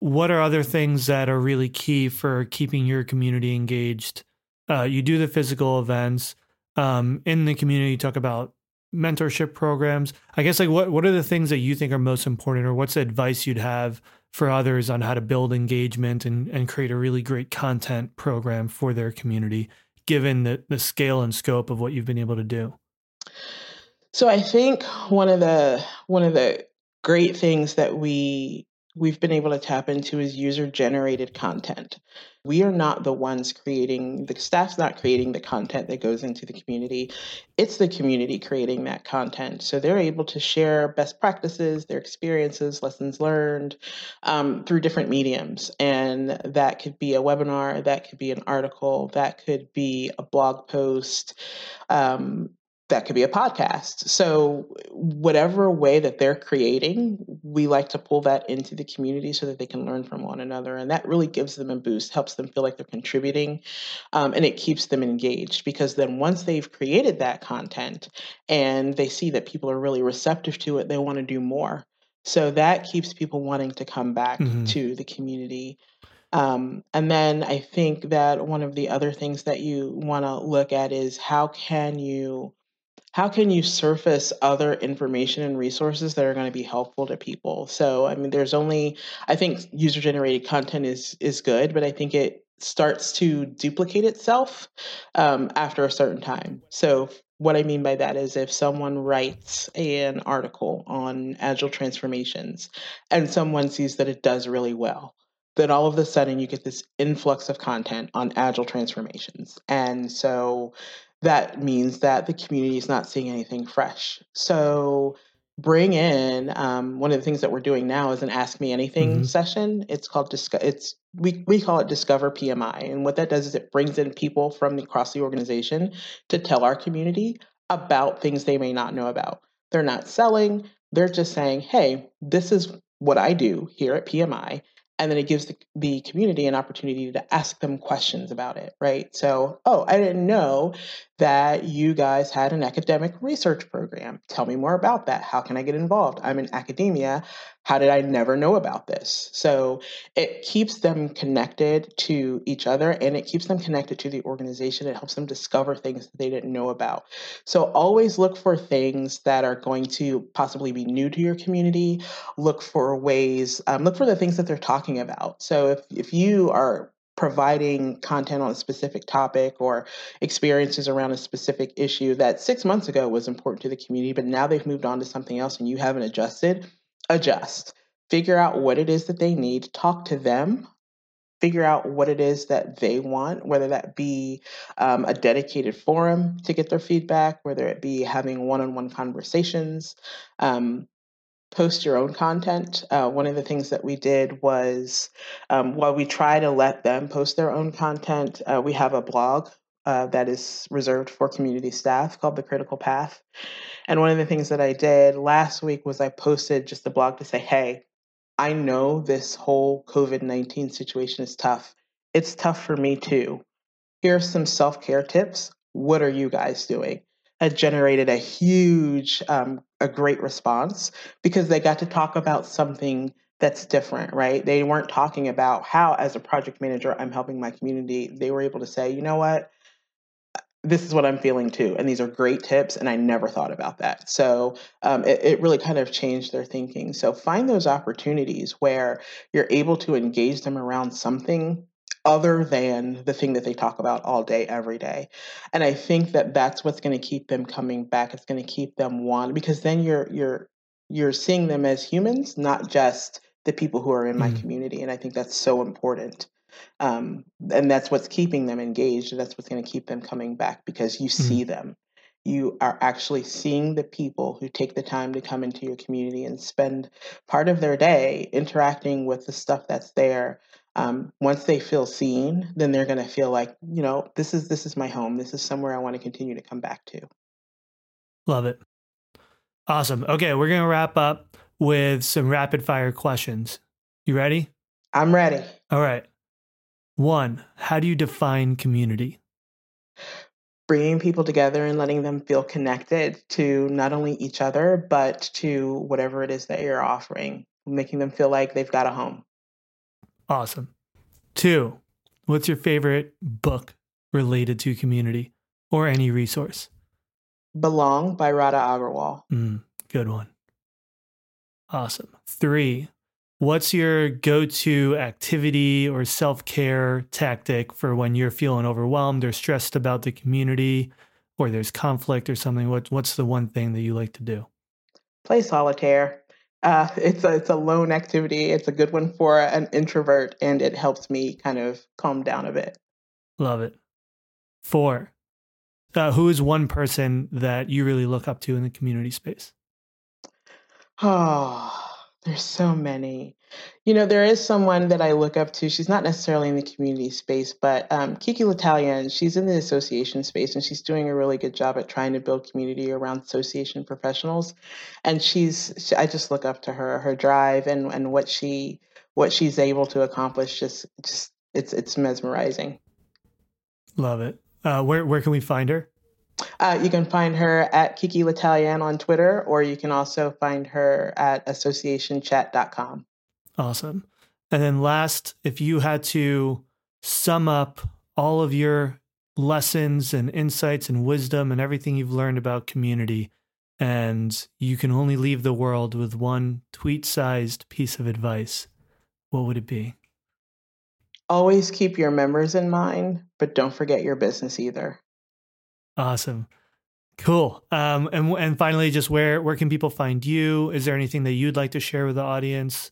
what are other things that are really key for keeping your community engaged? Uh, you do the physical events um, in the community. You talk about mentorship programs. I guess like what what are the things that you think are most important, or what's advice you'd have for others on how to build engagement and and create a really great content program for their community, given the the scale and scope of what you've been able to do. So I think one of the one of the great things that we we've been able to tap into is user generated content. We are not the ones creating, the staff's not creating the content that goes into the community. It's the community creating that content. So they're able to share best practices, their experiences, lessons learned um, through different mediums. And that could be a webinar, that could be an article, that could be a blog post. Um, that could be a podcast. So, whatever way that they're creating, we like to pull that into the community so that they can learn from one another. And that really gives them a boost, helps them feel like they're contributing, um, and it keeps them engaged because then once they've created that content and they see that people are really receptive to it, they want to do more. So, that keeps people wanting to come back mm-hmm. to the community. Um, and then I think that one of the other things that you want to look at is how can you how can you surface other information and resources that are going to be helpful to people? So i mean there's only i think user generated content is is good but i think it starts to duplicate itself um, after a certain time. So what i mean by that is if someone writes an article on agile transformations and someone sees that it does really well then all of a sudden you get this influx of content on agile transformations. And so that means that the community is not seeing anything fresh. So bring in um, one of the things that we're doing now is an ask me anything mm-hmm. session it's called Disco- it's we, we call it discover pmi and what that does is it brings in people from across the organization to tell our community about things they may not know about they're not selling they're just saying hey this is what i do here at pmi and then it gives the, the community an opportunity to ask them questions about it right so oh i didn't know that you guys had an academic research program. Tell me more about that. How can i get involved? I'm in academia. How did i never know about this? So it keeps them connected to each other and it keeps them connected to the organization. It helps them discover things that they didn't know about. So always look for things that are going to possibly be new to your community. Look for ways um, look for the things that they're talking about. So if, if you are providing content on a specific topic or experiences around a specific issue that six months ago was important to the community, but now they've moved on to something else and you haven't adjusted, adjust. Figure out what it is that they need, talk to them, figure out what it is that they want, whether that be um, a dedicated forum to get their feedback, whether it be having one on one conversations. Um, post your own content. Uh, one of the things that we did was um, while we try to let them post their own content, uh, we have a blog uh, that is reserved for community staff called The Critical Path. And one of the things that I did last week was I posted just a blog to say, hey, I know this whole COVID 19 situation is tough. It's tough for me too. Here's some self care tips. What are you guys doing? had generated a huge, um, a great response because they got to talk about something that's different, right? They weren't talking about how, as a project manager, I'm helping my community. They were able to say, you know what? This is what I'm feeling too. And these are great tips. And I never thought about that. So um, it, it really kind of changed their thinking. So find those opportunities where you're able to engage them around something other than the thing that they talk about all day, every day. And I think that that's what's going to keep them coming back. It's going to keep them wanting because then you're you're you're seeing them as humans, not just the people who are in my mm. community. And I think that's so important. Um, and that's what's keeping them engaged. That's what's going to keep them coming back because you mm. see them. You are actually seeing the people who take the time to come into your community and spend part of their day interacting with the stuff that's there um, once they feel seen, then they're going to feel like, you know, this is this is my home. This is somewhere I want to continue to come back to. Love it. Awesome. Okay, we're going to wrap up with some rapid fire questions. You ready? I'm ready. All right. One, how do you define community? Bringing people together and letting them feel connected to not only each other, but to whatever it is that you're offering, making them feel like they've got a home. Awesome. Two, what's your favorite book related to community or any resource? Belong by Radha Agrawal. Mm, good one. Awesome. Three, what's your go to activity or self care tactic for when you're feeling overwhelmed or stressed about the community or there's conflict or something? What, what's the one thing that you like to do? Play solitaire. Uh, it's a it's a lone activity. It's a good one for an introvert, and it helps me kind of calm down a bit. Love it. Four. Uh, who is one person that you really look up to in the community space? Oh, there's so many. You know, there is someone that I look up to. She's not necessarily in the community space, but um, Kiki L'Italien, she's in the association space and she's doing a really good job at trying to build community around association professionals. And she's, she, I just look up to her, her drive and, and what she, what she's able to accomplish. Just, just, it's, it's mesmerizing. Love it. Uh, where, where can we find her? Uh, you can find her at Kiki L'Italien on Twitter, or you can also find her at associationchat.com. Awesome. And then last, if you had to sum up all of your lessons and insights and wisdom and everything you've learned about community, and you can only leave the world with one tweet sized piece of advice, what would it be? Always keep your members in mind, but don't forget your business either. Awesome. Cool. Um, and and finally, just where where can people find you? Is there anything that you'd like to share with the audience?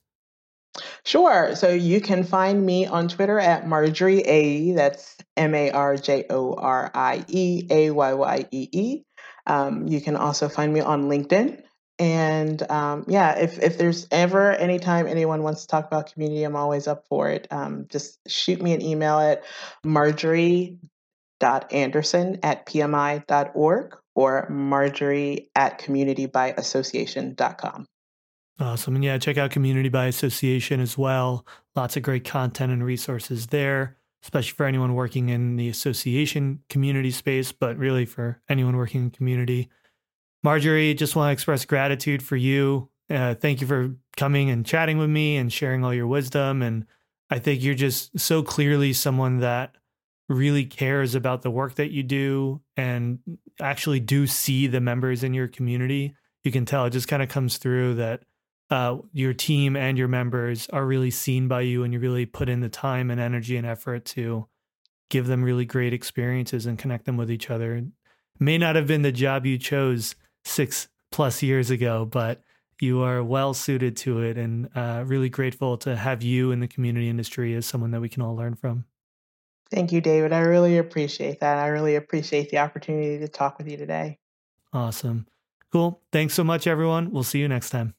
Sure. So you can find me on Twitter at Marjorie A. That's M A R J O R I E A Y Y E E. Um, you can also find me on LinkedIn. And um, yeah, if, if there's ever anytime anyone wants to talk about community, I'm always up for it. Um, just shoot me an email at marjorie Anderson at pmi.org or marjorie at communitybyassociation.com. Awesome. And yeah, check out Community by Association as well. Lots of great content and resources there, especially for anyone working in the association community space, but really for anyone working in community. Marjorie, just want to express gratitude for you. Uh, thank you for coming and chatting with me and sharing all your wisdom. And I think you're just so clearly someone that really cares about the work that you do and actually do see the members in your community, you can tell it just kind of comes through that uh, your team and your members are really seen by you and you really put in the time and energy and effort to give them really great experiences and connect them with each other. May not have been the job you chose six plus years ago, but you are well suited to it and uh, really grateful to have you in the community industry as someone that we can all learn from. Thank you, David. I really appreciate that. I really appreciate the opportunity to talk with you today. Awesome. Cool. Thanks so much, everyone. We'll see you next time.